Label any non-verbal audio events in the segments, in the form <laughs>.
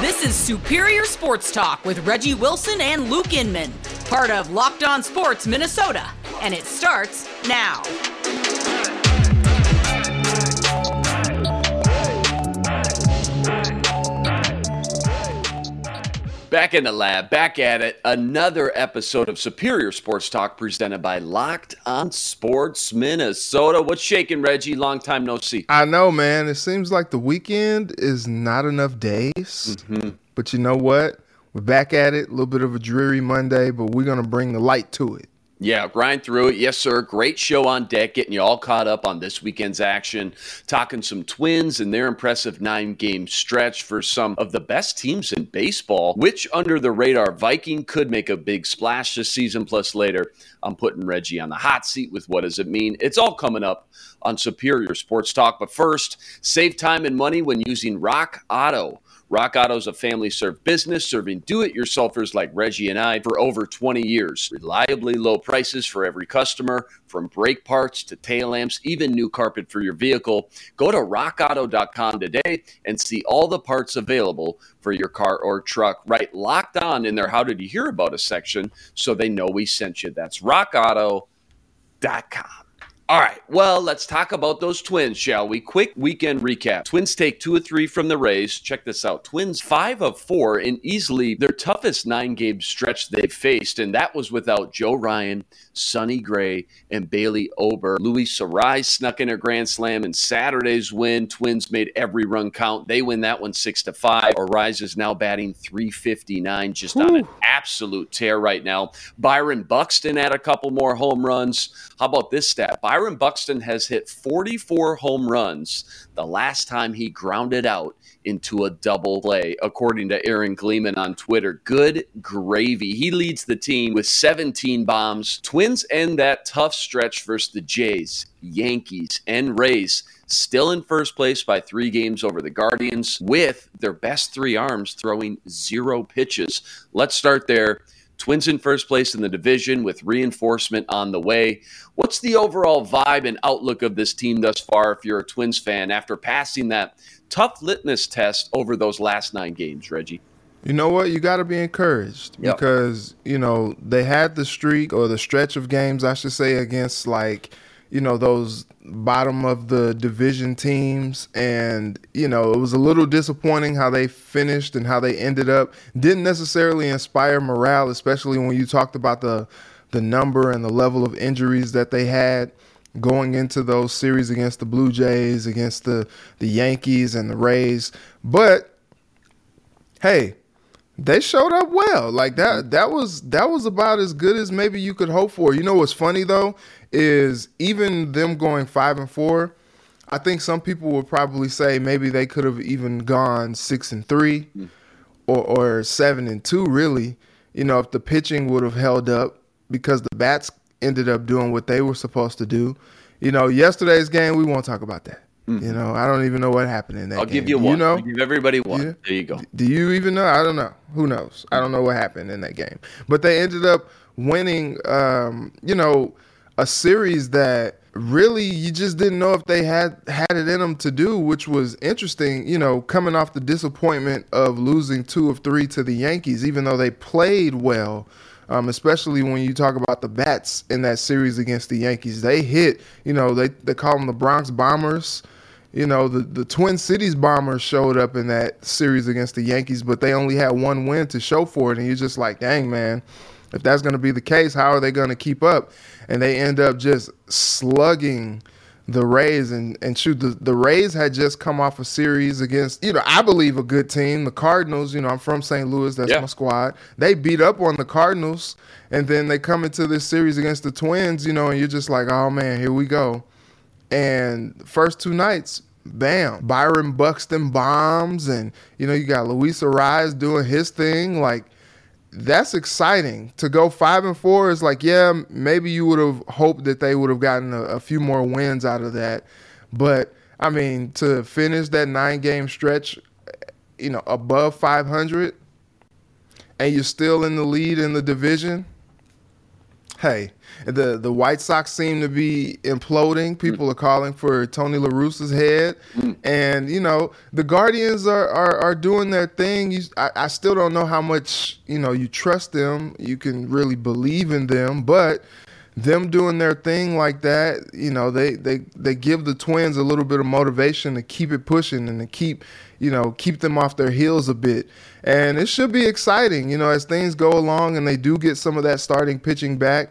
This is Superior Sports Talk with Reggie Wilson and Luke Inman, part of Locked On Sports Minnesota, and it starts now. Back in the lab, back at it. Another episode of Superior Sports Talk presented by Locked on Sports Minnesota. What's shaking, Reggie? Long time no see. I know, man. It seems like the weekend is not enough days. Mm-hmm. But you know what? We're back at it. A little bit of a dreary Monday, but we're going to bring the light to it. Yeah, grind through it. Yes, sir. Great show on deck, getting you all caught up on this weekend's action. Talking some twins and their impressive nine game stretch for some of the best teams in baseball, which under the radar Viking could make a big splash this season. Plus, later, I'm putting Reggie on the hot seat with what does it mean? It's all coming up on Superior Sports Talk. But first, save time and money when using Rock Auto. Rock Auto's a family served business serving do it yourselfers like Reggie and I for over 20 years. Reliably low prices for every customer, from brake parts to tail lamps, even new carpet for your vehicle. Go to rockauto.com today and see all the parts available for your car or truck. Right locked on in their How Did You Hear About Us section so they know we sent you. That's rockauto.com. All right, well, let's talk about those twins, shall we? Quick weekend recap. Twins take two or three from the Rays. Check this out. Twins five of four in easily their toughest nine game stretch they've faced, and that was without Joe Ryan, Sonny Gray, and Bailey Ober. Luis Arraez snuck in a grand slam in Saturday's win. Twins made every run count. They win that one six to five. Arraez is now batting 359, just Ooh. on an absolute tear right now. Byron Buxton had a couple more home runs. How about this stat? Byron Byron Buxton has hit 44 home runs the last time he grounded out into a double play, according to Aaron Gleeman on Twitter. Good gravy. He leads the team with 17 bombs. Twins end that tough stretch versus the Jays, Yankees, and Rays. Still in first place by three games over the Guardians, with their best three arms throwing zero pitches. Let's start there. Twins in first place in the division with reinforcement on the way. What's the overall vibe and outlook of this team thus far if you're a Twins fan after passing that tough litmus test over those last nine games, Reggie? You know what? You got to be encouraged yep. because, you know, they had the streak or the stretch of games, I should say, against like – you know those bottom of the division teams. And you know it was a little disappointing how they finished and how they ended up. Didn't necessarily inspire morale especially when you talked about the the number and the level of injuries that they had going into those series against the Blue Jays against the the Yankees and the Rays. But hey they showed up well. Like that that was that was about as good as maybe you could hope for. You know what's funny though is even them going 5 and 4, I think some people would probably say maybe they could have even gone 6 and 3 mm. or or 7 and 2 really. You know, if the pitching would have held up because the bats ended up doing what they were supposed to do. You know, yesterday's game we won't talk about that. Mm-hmm. You know, I don't even know what happened in that. Game. I'll game. give you one. You know, I'll give everybody one. Yeah. There you go. Do you even know? I don't know. Who knows? I don't know what happened in that game. But they ended up winning. Um, you know, a series that really you just didn't know if they had had it in them to do, which was interesting. You know, coming off the disappointment of losing two of three to the Yankees, even though they played well. Um, especially when you talk about the bats in that series against the Yankees. They hit, you know, they, they call them the Bronx Bombers. You know, the, the Twin Cities Bombers showed up in that series against the Yankees, but they only had one win to show for it. And you're just like, dang, man, if that's going to be the case, how are they going to keep up? And they end up just slugging the Rays and and shoot the, the Rays had just come off a series against you know I believe a good team the Cardinals you know I'm from St. Louis that's yeah. my squad they beat up on the Cardinals and then they come into this series against the Twins you know and you're just like oh man here we go and first two nights bam Byron Buxton bombs and you know you got Luis Arraez doing his thing. Like that's exciting. To go five and four is like yeah maybe you would have hoped that they would have gotten a, a, few more wins out of that. But i mean to finish that nine game stretch you know above 500 and you're still in the lead in the division hey the the White Sox seem to be imploding. People mm. are calling for Tony La Russa's head, mm. and you know the Guardians are are, are doing their thing. You, I, I still don't know how much you know you trust them. You can really believe in them, but them doing their thing like that, you know, they they they give the Twins a little bit of motivation to keep it pushing and to keep, you know, keep them off their heels a bit. And it should be exciting, you know, as things go along and they do get some of that starting pitching back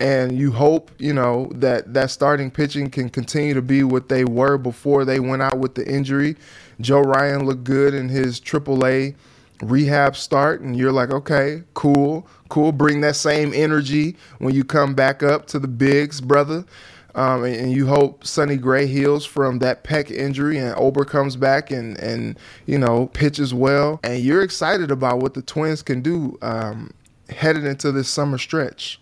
and you hope you know that that starting pitching can continue to be what they were before they went out with the injury. Joe Ryan looked good in his AAA rehab start, and you're like, okay, cool, cool. Bring that same energy when you come back up to the bigs, brother. Um, and, you hope Sonny Gray heals from that pec injury, and Ober comes back and and you know pitches well, and you're excited about what the Twins can do um, headed into this summer stretch.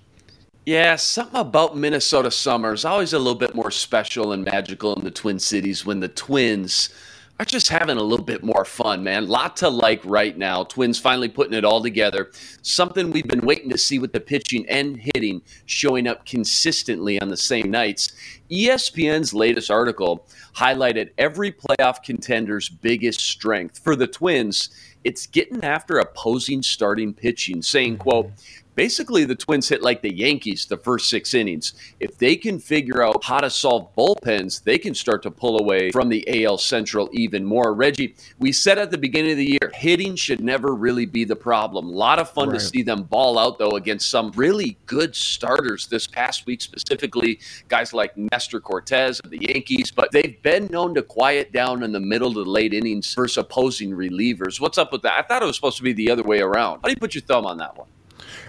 Yeah, something about Minnesota summer is always a little bit more special and magical in the Twin Cities when the Twins are just having a little bit more fun, man. Lot to like right now. Twins finally putting it all together. Something we've been waiting to see with the pitching and hitting showing up consistently on the same nights. ESPN's latest article highlighted every playoff contender's biggest strength. For the Twins, it's getting after opposing starting pitching, saying, quote, basically the Twins hit like the Yankees the first six innings. If they can figure out how to solve bullpens, they can start to pull away from the AL Central even more. Reggie, we said at the beginning of the year, hitting should never really be the problem. A lot of fun right. to see them ball out, though, against some really good starters this past week, specifically guys like Nestor Cortes of the Yankees, but they've been known to quiet down in the middle to late innings versus opposing relievers. What's up with that? I thought it was supposed to be the other way around. How do you put your thumb on that one?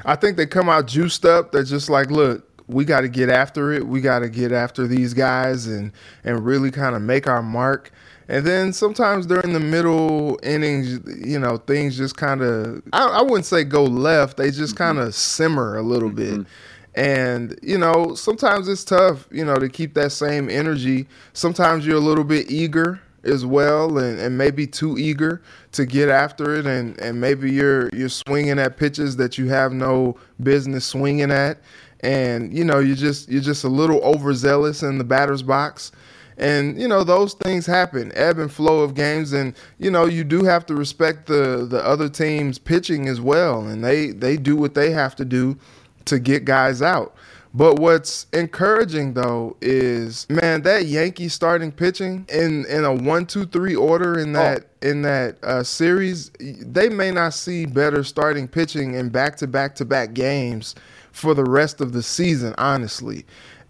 I think they come out juiced up. They're just like, look, we got to get after it. We got to get after these guys and and really kind of make our mark. And then sometimes during the middle innings, you know, things just kind of, I, I, wouldn't say go left. They just mm-hmm. kind of simmer a little mm-hmm. bit. And, you know, sometimes it's tough, you know, to keep that same energy. Sometimes you're a little bit eager as well and, and maybe too eager to get after it and, and maybe you're you're swinging at pitches that you have no business swinging at. And you know you just you're just a little overzealous in the batter's box. And you know those things happen ebb and flow of games. And you know you do have to respect the the other team's pitching as well. And they they do what they have to do to get guys out but what's encouraging though is man that Yankee starting pitching in in a one two three order in that oh. in that uh, series, they may not see better starting pitching in back to back to back games for the rest of the season, honestly.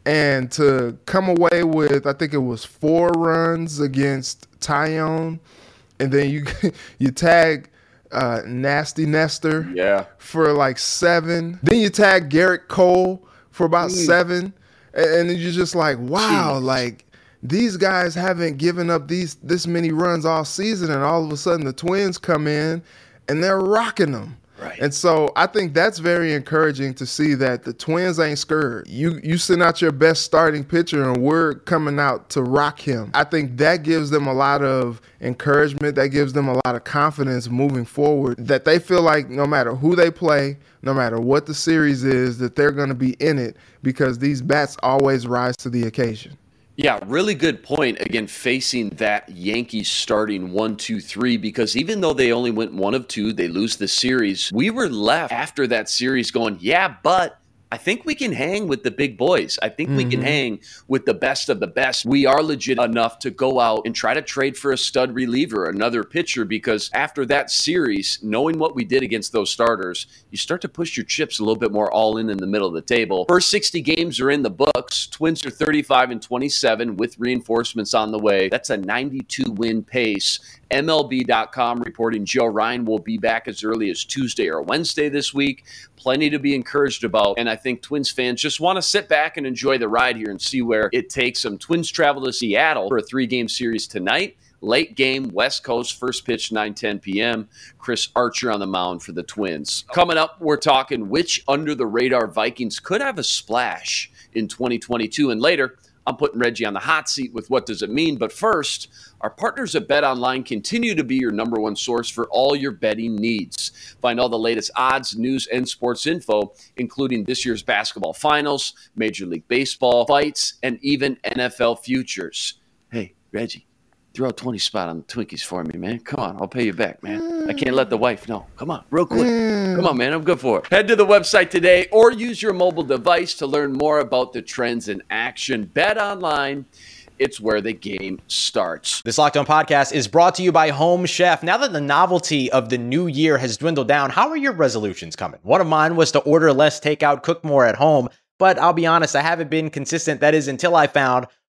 And to come away with, I think it was four runs against Taillon, and then you <laughs> you tag uh, Nasty Nestor yeah. for like seven. Then you tag Gerrit Cole for about mm. seven, and you're just like, wow, Jeez. like these guys haven't given up these this many runs all season, and all of a sudden the Twins come in and they're rocking them. Right. And so I think that's very encouraging to see that the Twins ain't scared. You you send out your best starting pitcher and we're coming out to rock him. I think that gives them a lot of encouragement. That gives them a lot of confidence moving forward that they feel like no matter who they play, no matter what the series is, that they're going to be in it because these bats always rise to the occasion. Yeah, really good point. Again, facing that Yankees starting one, two, three, because even though they only went one of two, they lose the series. We were left after that series going, yeah, but I think we can hang with the big boys. I think mm-hmm. we can mm-hmm. hang with the best of the best. We are legit enough to go out and try to trade for a stud reliever, another pitcher, because after that series, knowing what we did against those starters, you start to push your chips a little bit more all in in the middle of the table. First 60 games are in the books. Twins are 35 and 27 with reinforcements on the way. That's a 92 win pace. MLB.com reporting Joe Ryan will be back as early as Tuesday or Wednesday this week. Plenty to be encouraged about. And I think Twins fans just want to sit back and enjoy the ride here and see where it takes them. Twins travel to Seattle for a three game series tonight. Late game, West Coast, first pitch 9:10 p.m. Chris Archer on the mound for the Twins. Coming up, we're talking which under the radar Vikings could have a splash in 2022 and later. I'm putting Reggie on the hot seat with what does it mean. But first, our partners at Bet Online continue to be your number one source for all your betting needs. Find all the latest odds, news, and sports info, including this year's basketball finals, Major League Baseball fights, and even NFL futures. Hey, Reggie throw a 20 spot on the Twinkies for me, man. Come on, I'll pay you back, man. I can't let the mm. wife know. Come on, real quick. Mm. Come on, man. I'm good for it. Head to the website today or use your mobile device to learn more about the trends in action. Bet online. It's where the game starts. This Locked On podcast is brought to you by Home Chef. Now that the novelty of the new year has dwindled down, how are your resolutions coming? One of mine was to order less takeout, cook more at home. But I'll be honest, I haven't been consistent. That is until I found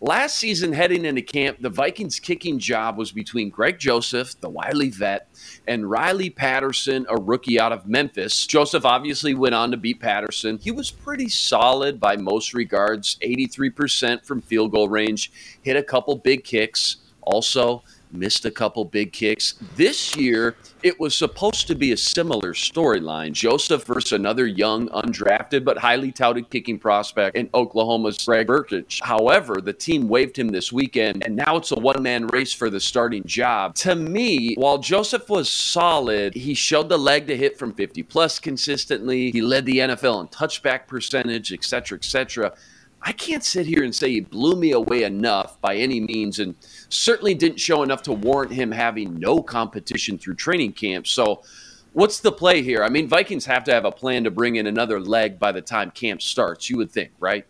last season heading into camp, the Vikings kicking job was between Greg Joseph, the Wiley vet, and Riley Patterson, a rookie out of Memphis. Joseph obviously went on to beat Patterson. He was pretty solid by most regards, 83% from field goal range, hit a couple big kicks. Also, missed a couple big kicks. This year, it was supposed to be a similar storyline. Joseph versus another young, undrafted, but highly touted kicking prospect in Oklahoma's Greg Brkic. However, the team waived him this weekend, and now it's a one man race for the starting job. To me, while Joseph was solid, he showed the leg to hit from 50 plus consistently. He led the NFL in touchback percentage, etc., etc. I can't sit here and say he blew me away enough by any means, and certainly didn't show enough to warrant him having no competition through training camp. So, what's the play here? I mean, Vikings have to have a plan to bring in another leg by the time camp starts, you would think, right?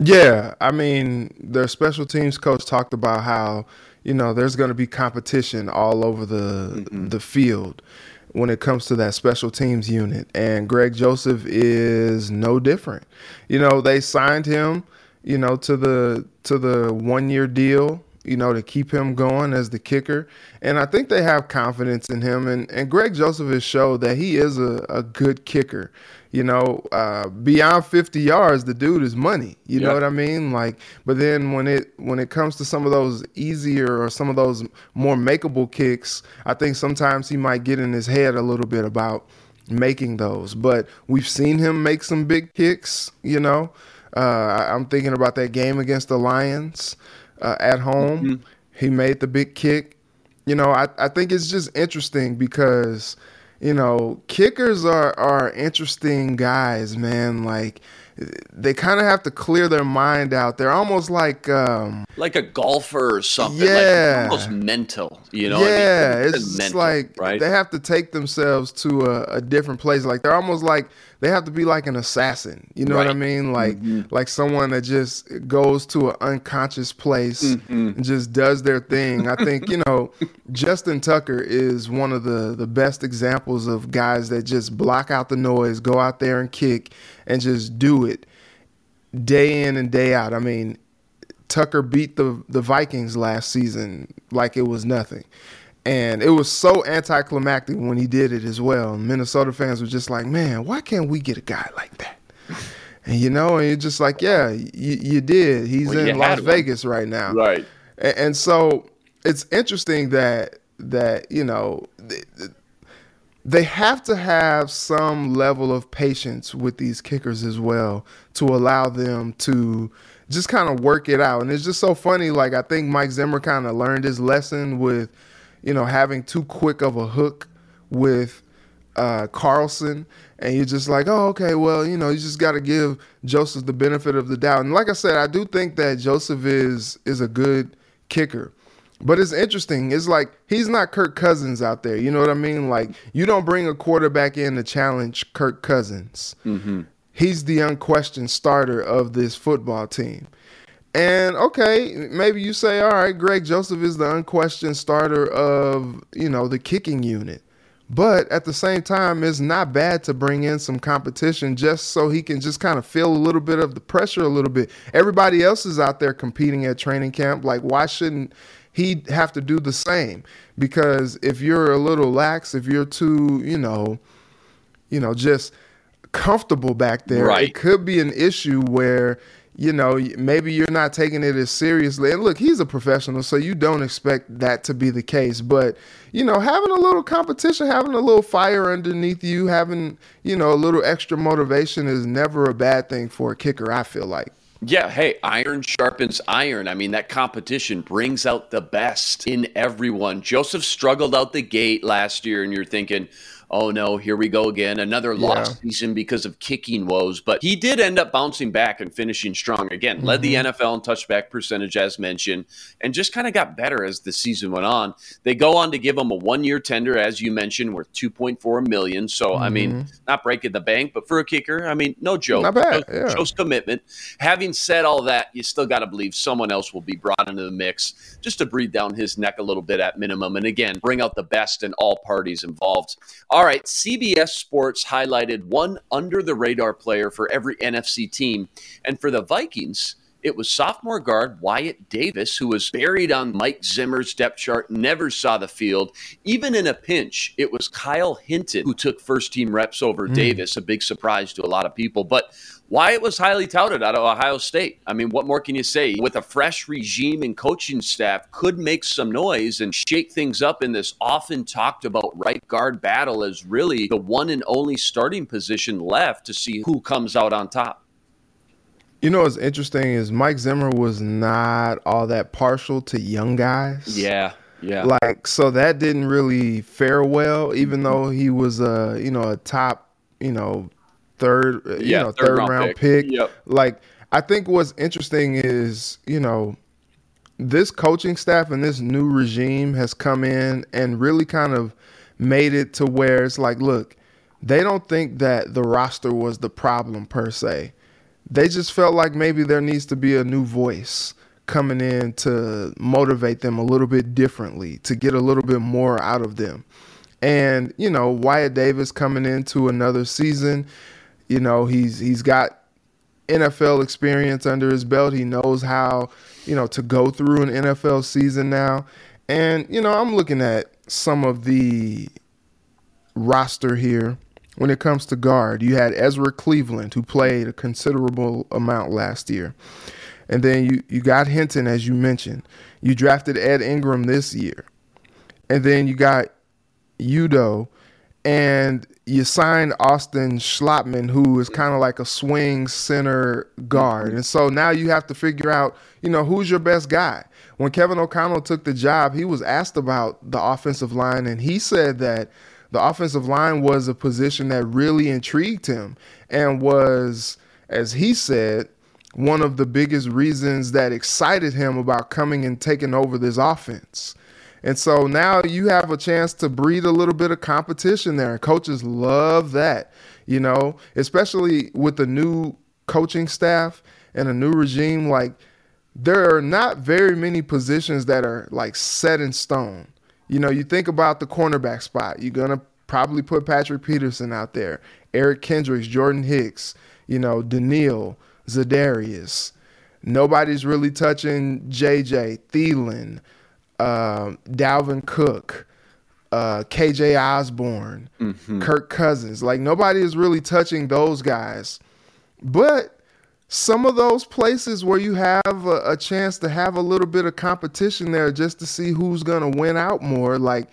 Yeah. I mean, their special teams coach talked about how, you know, there's going to be competition all over the mm-hmm. the field when it comes to that special teams unit. And Greg Joseph is no different. You know, they signed him, you know, to the to the one year deal, you know, to keep him going as the kicker. And I think they have confidence in him. And, and Greg Joseph has showed that he is a, a good kicker you know, uh, beyond 50 yards, the dude is money. You yep. know what I mean? Like, but then when it when it comes to some of those easier or some of those more makeable kicks, I think sometimes he might get in his head a little bit about making those. But we've seen him make some big kicks. You know, uh, I'm thinking about that game against the Lions uh, at home. Mm-hmm. He made the big kick. You know, I, I think it's just interesting because – you know, kickers are are interesting guys, man. Like they kind of have to clear their mind out. They're almost like um like a golfer or something. Yeah, like almost mental. You know, yeah, I mean? it's, mental, like right? they have to take themselves to a, a different place. Like they're almost like they have to be like an assassin. You know right. what I mean? Like mm-hmm. like someone that just goes to an unconscious place mm-hmm. and just does their thing. I think you know <laughs> Justin Tucker is one of the the best examples of guys that just block out the noise, go out there and kick, and just do it day in and day out. I mean, Tucker beat the the Vikings last season like it was nothing. And it was so anticlimactic when he did it as well. Minnesota fans were just like, man, why can't we get a guy like that? And you know, and you're just like, yeah, you, you did. He's well, in Las Vegas right now. Right. And, and, so it's interesting that that, you know, they have to have some level of patience with these kickers as well to allow them to just kind of work it out. And it's just so funny. Like I think Mike Zimmer kind of learned his lesson with, you know, having too quick of a hook with uh, Carlson, and you're just like, oh, okay, well, you know, you just got to give Joseph the benefit of the doubt. And like I said, I do think that Joseph is is a good kicker. But it's interesting. It's like he's not Kirk Cousins out there. You know what I mean? Like you don't bring a quarterback in to challenge Kirk Cousins. Mm-hmm. He's the unquestioned starter of this football team. And okay, maybe you say, all right, Greg Joseph is the unquestioned starter of you know the kicking unit. But at the same time, it's not bad to bring in some competition just so he can just kind of feel a little bit of the pressure a little bit. Everybody else is out there competing at training camp. Like, why shouldn't he'd have to do the same because if you're a little lax, if you're too, you know, you know, just comfortable back there, right. it could be an issue where you know, maybe you're not taking it as seriously. And look, he's a professional, so you don't expect that to be the case. But, you know, having a little competition, having a little fire underneath you, having, you know, a little extra motivation is never a bad thing for a kicker, I feel like. Yeah, hey, iron sharpens iron. I mean, that competition brings out the best in everyone. Joseph struggled out the gate last year, and you're thinking, oh no, here we go again, another yeah. lost season because of kicking woes. But he did end up bouncing back and finishing strong again. Mm-hmm. Led the mm-hmm. NFL in touchback percentage as mentioned, and just kind of got better as the season went on. They go on to give him a one-year tender, as you mentioned, worth 2.4 million. So mm-hmm. I mean, mm-hmm. not breaking the bank, but for a kicker, I mean, no joke. Not bad. Yeah. Shows commitment. Having said all that, you still got to believe someone else will be brought into the mix just to breathe down his neck a little bit at minimum, and again, bring out the best in all parties involved. All right, CBS Sports highlighted one under the radar player for every NFC team. And for the Vikings, it was sophomore guard Wyatt Davis, who was buried on Mike Zimmer's depth chart, never saw the field. Even in a pinch, it was Kyle Hinton who took first team reps over mm. Davis, a big surprise to a lot of people. But Wyatt was highly touted out of Ohio State. I mean, what more can you say? With a fresh regime and coaching staff, could make some noise and shake things up in this often talked about right guard battle as really the one and only starting position left to see who comes out on top. You know what's interesting is Mike Zimmer was not all that partial to young guys. Yeah. Yeah. Like so that didn't really fare well, even mm-hmm. though he was a you know a top you know third you know third, third round, round, pick. pick. Yep. Like I think what's interesting is you know this coaching staff and this new regime has come in and really kind of made it to where it's like, look, they don't think that the roster was the problem per se they just felt like maybe there needs to be a new voice coming in to motivate them a little bit differently, to get a little bit more out of them. And, you know, Wyatt Davis coming into another season, you know, he's he's got NFL experience under his belt. He knows how, you know, to go through an NFL season now. And, you know, I'm looking at some of the roster here when it comes to guard. You had Ezra Cleveland, who played a considerable amount last year. And then you, you got Hinton, as you mentioned. You drafted Ed Ingram this year. And then you got Udoh. And you signed Austin Schlottmann, who is kind of like a swing center guard. And so now you have to figure out, you know, who's your best guy. When Kevin O'Connell took the job, he was asked about the offensive line, and he said that – the offensive line was a position that really intrigued him and was, as he said, one of the biggest reasons that excited him about coming and taking over this offense. And so now you have a chance to breed a little bit of competition there. Coaches love that, you know, especially with the new coaching staff and a new regime. Like, there are not very many positions that are like set in stone. You know, you think about the cornerback spot. You're gonna probably put Patrick Peterson out there, Eric Kendricks, Jordan Hicks, you know, Danielle, Za'Darius. Nobody's really touching JJ, Thielen, uh, Dalvin Cook. uh, KJ Osborn, mm-hmm. Kirk Cousins. Like nobody is really touching those guys. But some of those places where you have a, a chance to have a little bit of competition there just to see who's going to win out more, like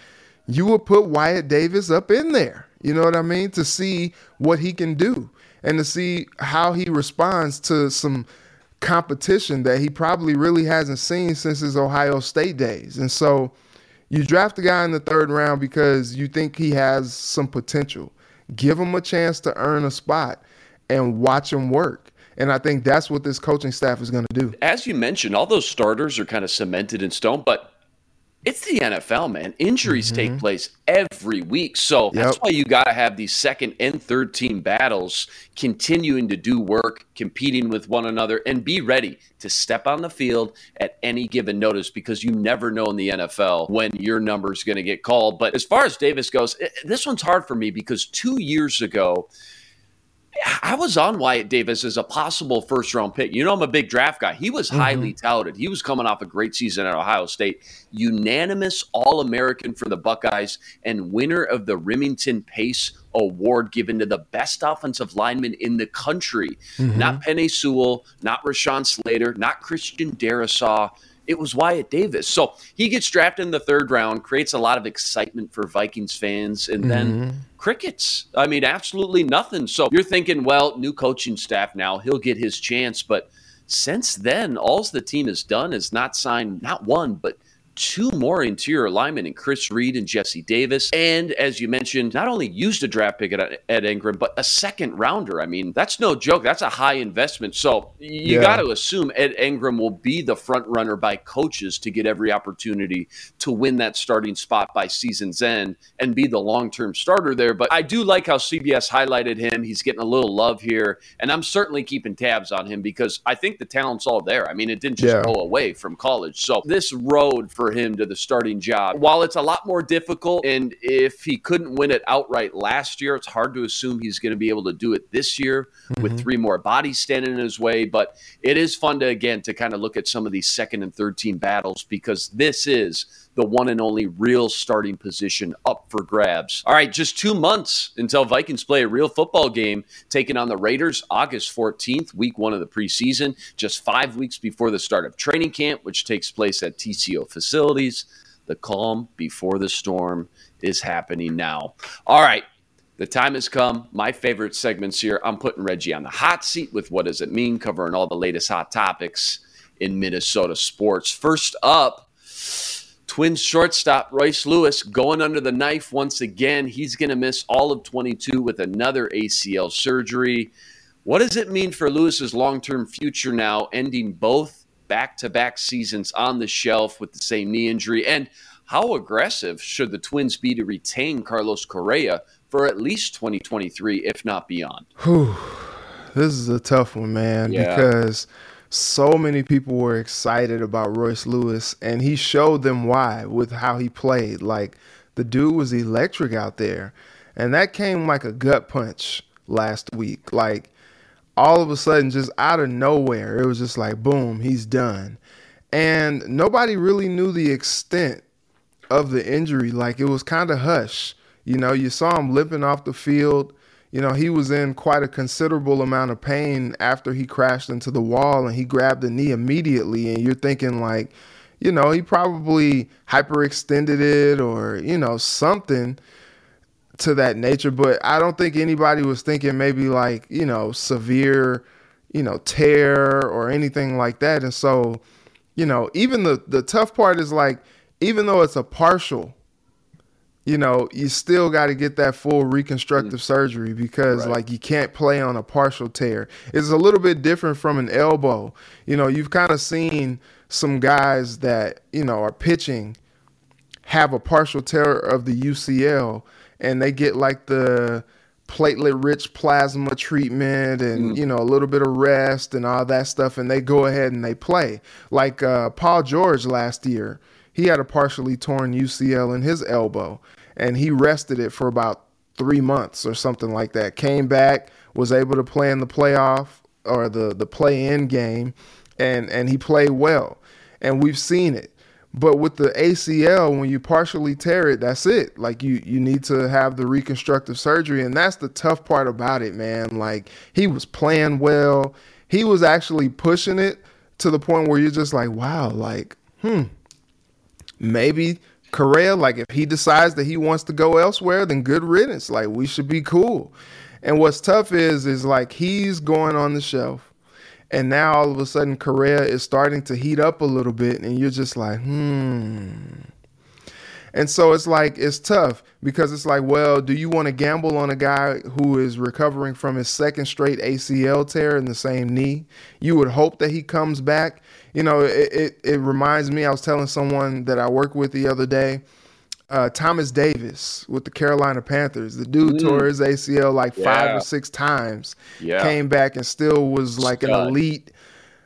you would put Wyatt Davis up in there. You know what I mean? To see what he can do and to see how he responds to some competition that he probably really hasn't seen since his Ohio State days. And so you draft a guy in the third round because you think he has some potential. Give him a chance to earn a spot and watch him work. And I think that's what this coaching staff is going to do. As you mentioned, all those starters are kind of cemented in stone, but it's the NFL, man. Injuries mm-hmm. take place every week. So yep. that's why you got to have these second and third team battles continuing to do work, competing with one another, and be ready to step on the field at any given notice because you never know in the NFL when your number is going to get called. But as far as Davis goes, this one's hard for me because two years ago, I was on Wyatt Davis as a possible first round pick. You know, I'm a big draft guy. He was mm-hmm. highly touted. He was coming off a great season at Ohio State, unanimous All American for the Buckeyes, and winner of the Remington Pace Award given to the best offensive lineman in the country. Mm-hmm. Not Penei Sewell, not Rashawn Slater, not Christian Darrisaw it was Wyatt Davis. So he gets drafted in the third round, creates a lot of excitement for Vikings fans, and mm-hmm. Crickets. I mean, absolutely nothing. So you're thinking, well, new coaching staff now, he'll get his chance. But since then, all the team has done is not sign not one, but two more interior linemen in Chris Reed and Jesse Davis. And as you mentioned, not only used a draft pick at Ed Ingram, but a second rounder. I mean, that's no joke. That's a high investment. So you yeah. got to assume Ed Ingram will be the front runner by coaches to get every opportunity to win that starting spot by season's end and be the long term starter there. But I do like how CBS highlighted him. He's getting a little love here. And I'm certainly keeping tabs on him because I think the talent's all there. I mean, it didn't just yeah. go away from college. So this road for him to the starting job. While it's a lot more difficult, and if he couldn't win it outright last year, it's hard to assume he's going to be able to do it this year mm-hmm. with three more bodies standing in his way. But it is fun to, again, to kind of look at some of these second and third team battles because this is the one and only real starting position up for grabs. All right, just two months until Vikings play a real football game, taking on the Raiders August 14th, week one of the preseason, just five weeks before the start of training camp, which takes place at TCO facilities. The calm before the storm is happening now. All right. The time has come. My favorite segments here. I'm putting Reggie on the hot seat with what does it mean, covering all the latest hot topics in Minnesota sports. First up, Twins shortstop Royce Lewis going under the knife once again. He's going to miss all of 22 with another ACL surgery. What does it mean for Lewis's long term future now, ending both back to back seasons on the shelf with the same knee injury? And how aggressive should the Twins be to retain Carlos Correa for at least 2023, if not beyond? Whew. This is a tough one, man, yeah. because so many people were excited about Royce Lewis, and he showed them why with how he played. Like the dude was electric out there, and that came like a gut punch last week. Like all of a sudden, just out of nowhere, it was just like boom, he's done, and nobody really knew the extent of the injury. Like it was kind of hush. You know, you saw him limping off the field you know, he was in quite a considerable amount of pain after he crashed into the wall and he grabbed the knee immediately. And you're thinking, like, you know, he probably hyperextended it or, you know, something to that nature. But I don't think anybody was thinking maybe like, you know, severe, you know, tear or anything like that. And so, you know, even the, the tough part is like, even though it's a partial you know, you still got to get that full reconstructive surgery because right. like you can't play on a partial tear. It's a little bit different from an elbow. You know, you've kind of seen some guys that, you know, are pitching have a partial tear of the UCL and they get like the platelet rich plasma treatment and mm. you know a little bit of rest and all that stuff and they go ahead and they play like uh, paul george last year he had a partially torn ucl in his elbow and he rested it for about three months or something like that. Came back, was able to play in the playoff or the the play in game, and and he played well, and we've seen it. But with the ACL, when you partially tear it, that's it. Like you you need to have the reconstructive surgery, and that's the tough part about it, man. Like he was playing well. He was actually pushing it to the point where you're just like, wow, like, hmm, maybe Correa, like if he decides that he wants to go elsewhere, then good riddance. Like we should be cool. And what's tough is is like he's going on the shelf. And now all of a sudden Correa is starting to heat up a little bit and you're just like, hmm. And so it's like it's tough because it's like, well, do you want to gamble on a guy who is recovering from his second straight ACL tear in the same knee? You would hope that he comes back. You know, it it, it reminds me. I was telling someone that I work with the other day uh, Thomas Davis with the Carolina Panthers. The dude mm. tore his ACL like yeah. five or six times. Yeah. Came back and still was like Stud. an elite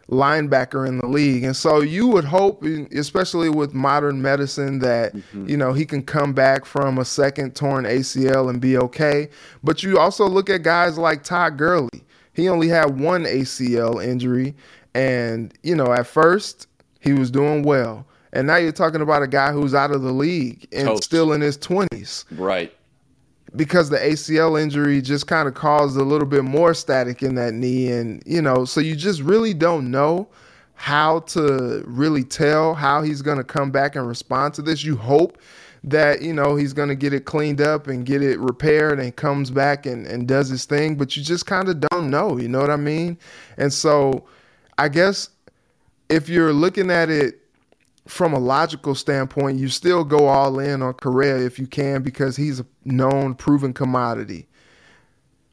linebacker in the league. And so you would hope, especially with modern medicine, that mm-hmm. you know he can come back from a second torn ACL and be okay. But you also look at guys like Todd Gurley. He only had one ACL injury, and you know at first he was doing well. And now you're talking about a guy who's out of the league and Toast. still in his 20s. Right. Because the ACL injury just kind of caused a little bit more static in that knee. And, you know, so you just really don't know how to really tell how he's going to come back and respond to this. You hope that, you know, he's going to get it cleaned up and get it repaired and comes back and, and does his thing. But you just kind of don't know. You know what I mean? And so I guess if you're looking at it from a logical standpoint, you still go all in on Correa if you can because he's a known, proven commodity.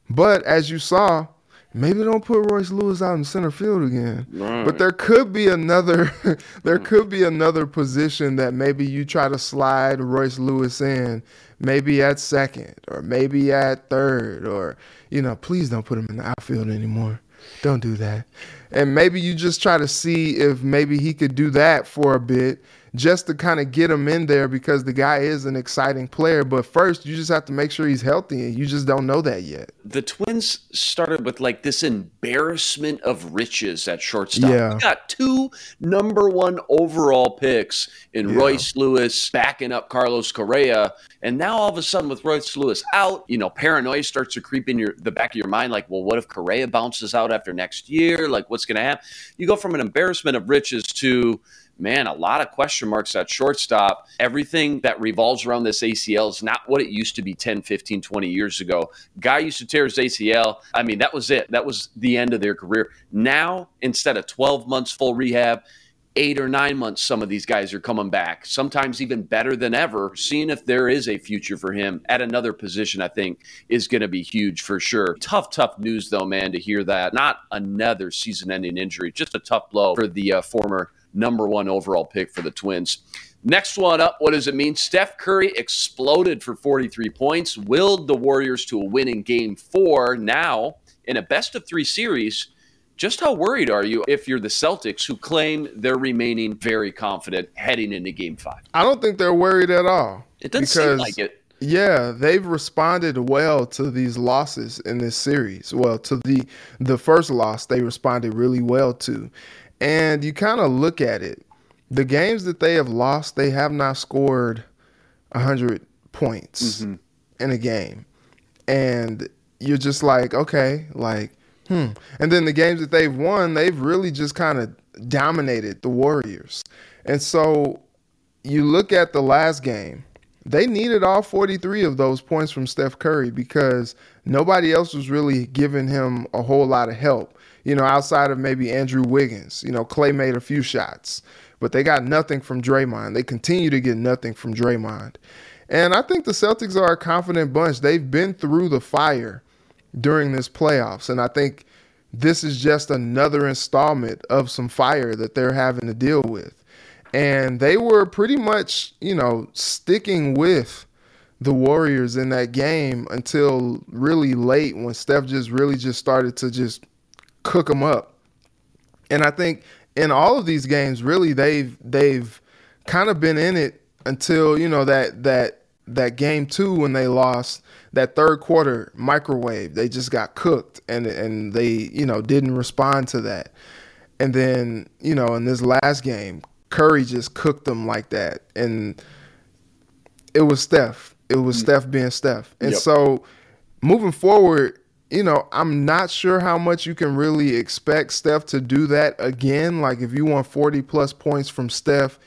But as you saw, maybe don't put Royce Lewis out in center field again. Right. But there could be another <laughs> there could be another position that maybe you try to slide Royce Lewis in, maybe at second or maybe at third or you know, please don't put him in the outfield anymore. Don't do that and maybe you just try to see if maybe he could do that for a bit just to kind of get him in there because the guy is an exciting player. But first, you just have to make sure he's healthy, and you just don't know that yet. The Twins started with like this embarrassment of riches at shortstop. Yeah. We got two number one overall picks in yeah. Royce Lewis backing up Carlos Correa. And now all of a sudden, with Royce Lewis out, you know, paranoia starts to creep in your the back of your mind. Like, well, what if Correa bounces out after next year? Like, what's going to happen? You go from an embarrassment of riches to man, a lot of question marks at shortstop. Everything that revolves around this ACL is not what it used to be 10, 15, 20 years ago. Guy used to tear his ACL. I mean, that was it. That was the end of their career. Now, instead of 12 months full rehab, eight or nine months, some of these guys are coming back, sometimes even better than ever. Seeing if there is a future for him at another position, I think, is going to be huge for sure. Tough, tough news, though, man, to hear that. Not another season ending injury, just a tough blow for the uh, former number one overall pick for the Twins. Next one up, what does it mean? Steph Curry exploded for 43 points, willed the Warriors to a win in game four. Now, in a best of three series, just how worried are you if you're the Celtics who claim they're remaining very confident heading into game five? I don't think they're worried at all. It doesn't seem like it. Yeah, they've responded well to these losses in this series. Well, to the the first loss, they responded really well to. And you kind of look at it. The games that they have lost, they have not scored 100 points mm-hmm. in a game. And you're just like, okay, like, hmm. And then the games that they've won, they've really just kind of dominated the Warriors. And so you look at the last game, they needed all 43 of those points from Steph Curry because nobody else was really giving him a whole lot of help you know, outside of maybe Andrew Wiggins. You know, Clay made a few shots, but they got nothing from Draymond. They continue to get nothing from Draymond. And I think the Celtics are a confident bunch. They've been through the fire during this playoffs. And I think this is just another installment of some fire that they're having to deal with. And they were pretty much, you know, sticking with the Warriors in that game until really late when Steph just really just started to just cook them up. And I think in all of these games, really they've they've kind of been in it until you know that that that game two when they lost that third quarter microwave. They just got cooked and and they you know didn't respond to that. And then you know in this last game, Curry just cooked them like that, and it was Steph. It was mm. Steph being Steph, and yep. so moving forward, you know, I'm not sure how much you can really expect Steph to do that again. Like if you want 40 plus points from Steph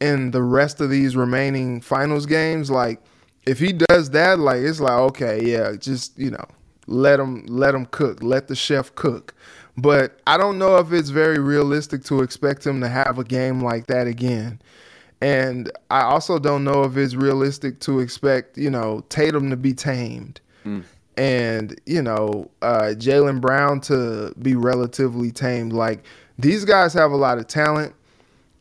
in the rest of these remaining finals games, like if he does that, like it's like okay, yeah, just you know, let him let him cook, let the chef cook. But I don't know if it's very realistic to expect him to have a game like that again. And I also don't know if it's realistic to expect, you know, Tatum to be tamed. Mm. And, you know, uh, Jaylen Brown to be relatively tamed. Like, these guys have a lot of talent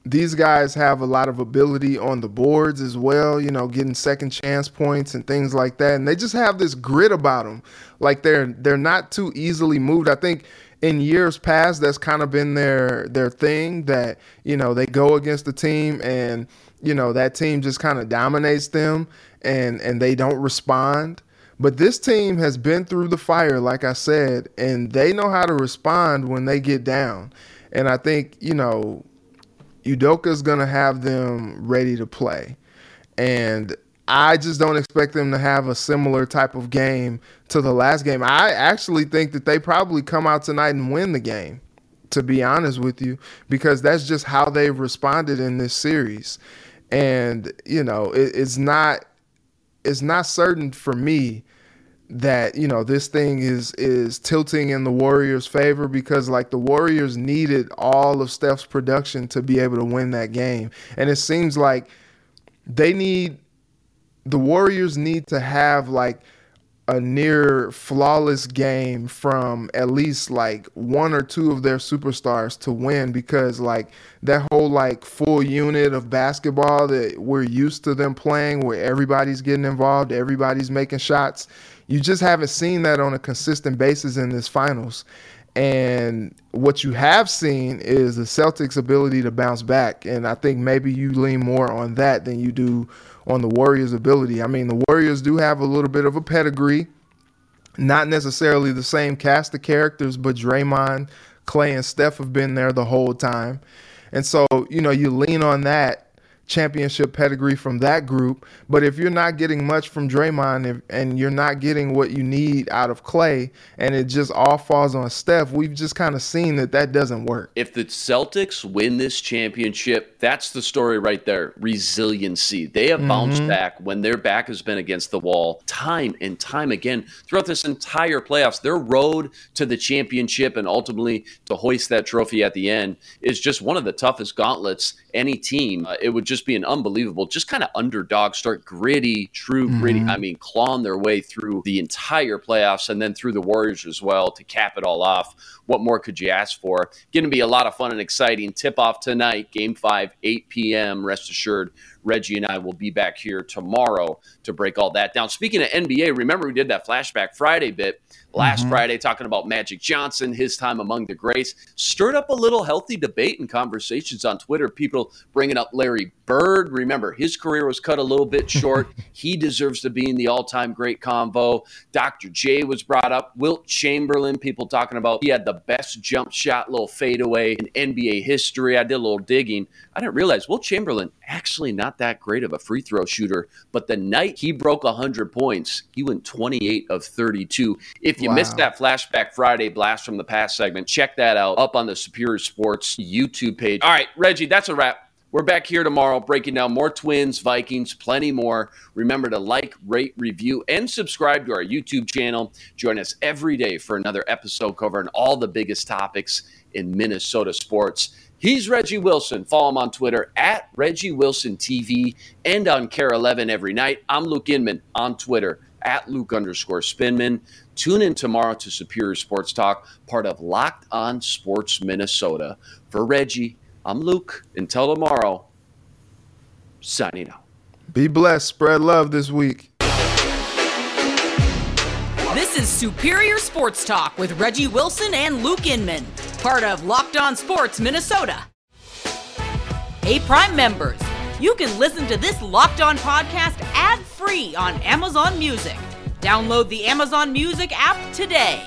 these guys have a lot of ability on the boards as well, you know, getting second chance points and things like that. And they just have this grit about them. Like they're they're not too easily moved. I think in years past that's kind of been their their thing that, you know, they go against the team and, you know, that team just kind of dominates them and and they don't respond. But this team has been through the fire, like I said, and they know how to respond when they get down. And I think, you know, Udoka's gonna have them ready to play, and I just don't expect them to have a similar type of game to the last game. I actually think that they probably come out tonight and win the game. To be honest with you, because that's just how they've responded in this series, and you know it, it's not it's not certain for me that you know this thing is is tilting in the Warriors' favor because like the Warriors needed all of Steph's production to be able to win that game, and it seems like they need the Warriors need to have like a near flawless game from at least like one or two of their superstars to win because like that whole like full unit of basketball that we're used to them playing where everybody's getting involved, everybody's making shots you just haven't seen that on a consistent basis in this finals. And what you have seen is the Celtics' ability to bounce back. And I think maybe you lean more on that than you do on the Warriors' ability. I mean, the Warriors do have a little bit of a pedigree, not necessarily the same cast of characters, but Draymond, Clay, and Steph have been there the whole time. And so, you know, you lean on that championship pedigree from that group. But if you're not getting much from Draymond if, and you're not getting what you need out of Clay, and it just all falls on Steph, we've just kind of seen that that doesn't work. If the Celtics win this championship, that's the story right there. Resiliency. They have bounced mm-hmm. back when their back has been against the wall time and time again throughout this entire playoffs. Their road to the championship and ultimately to hoist that trophy at the end is just one of the toughest gauntlets any team. Uh, it would just be being unbelievable, just kind of underdog start, gritty, true mm-hmm. gritty. I mean, clawing their way through the entire playoffs and then through the Warriors as well to cap it all off. What more could you ask for? Going to be a lot of fun and exciting. Tip off tonight, game five, 8 p.m. Rest assured, Reggie and I will be back here tomorrow to break all that down. Speaking of NBA, remember we did that flashback Friday bit last mm-hmm. Friday talking about Magic Johnson, his time among the greats. Stirred up a little healthy debate and conversations on Twitter. People bringing up Larry Bird. Remember, his career was cut a little bit short. <laughs> he deserves to be in the all time great convo. Dr. J was brought up. Wilt Chamberlain, people talking about he had the best jump shot, little fadeaway in NBA history. I did a little digging. I didn't realize Wilt Chamberlain actually not that great of a free throw shooter, but the night he broke 100 points, he went 28 of 32. If you wow. missed that Flashback Friday blast from the past segment, check that out up on the Superior Sports YouTube page. All right, Reggie, that's a wrap. We're back here tomorrow breaking down more Twins, Vikings, plenty more. Remember to like, rate, review, and subscribe to our YouTube channel. Join us every day for another episode covering all the biggest topics in Minnesota sports. He's Reggie Wilson. Follow him on Twitter at Reggie Wilson TV and on KARE 11 every night. I'm Luke Inman on Twitter at Luke underscore Spinman. Tune in tomorrow to Superior Sports Talk, part of Locked On Sports Minnesota. For Reggie, I'm Luke. Until tomorrow, signing out. Be blessed. Spread love this week. This is Superior Sports Talk with Reggie Wilson and Luke Inman part of Locked On Sports Minnesota. Hey, Prime members, you can listen to this Locked On podcast ad free on Amazon Music. Download the Amazon Music app today.